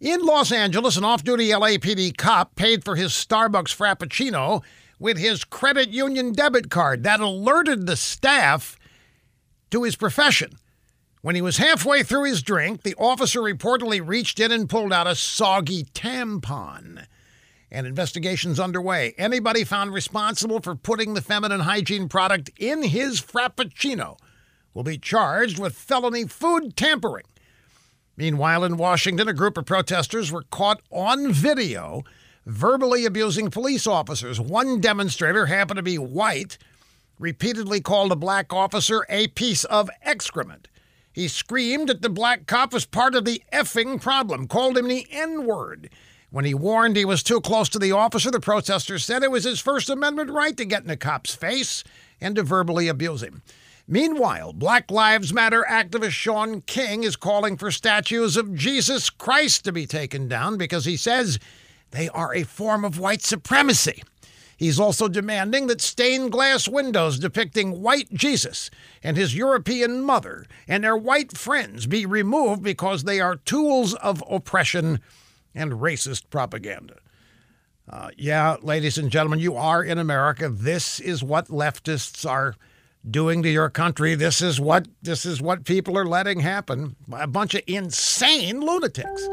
In Los Angeles, an off duty LAPD cop paid for his Starbucks Frappuccino with his credit union debit card. That alerted the staff to his profession. When he was halfway through his drink, the officer reportedly reached in and pulled out a soggy tampon. An investigation's underway. Anybody found responsible for putting the feminine hygiene product in his Frappuccino will be charged with felony food tampering. Meanwhile, in Washington, a group of protesters were caught on video verbally abusing police officers. One demonstrator happened to be white, repeatedly called a black officer a piece of excrement. He screamed that the black cop was part of the effing problem, called him the N word. When he warned he was too close to the officer, the protester said it was his First Amendment right to get in a cop's face and to verbally abuse him. Meanwhile, Black Lives Matter activist Shaun King is calling for statues of Jesus Christ to be taken down because he says they are a form of white supremacy. He's also demanding that stained glass windows depicting white Jesus and his European mother and their white friends be removed because they are tools of oppression and racist propaganda. Uh, yeah, ladies and gentlemen, you are in America. This is what leftists are doing to your country. This is what this is what people are letting happen. A bunch of insane lunatics.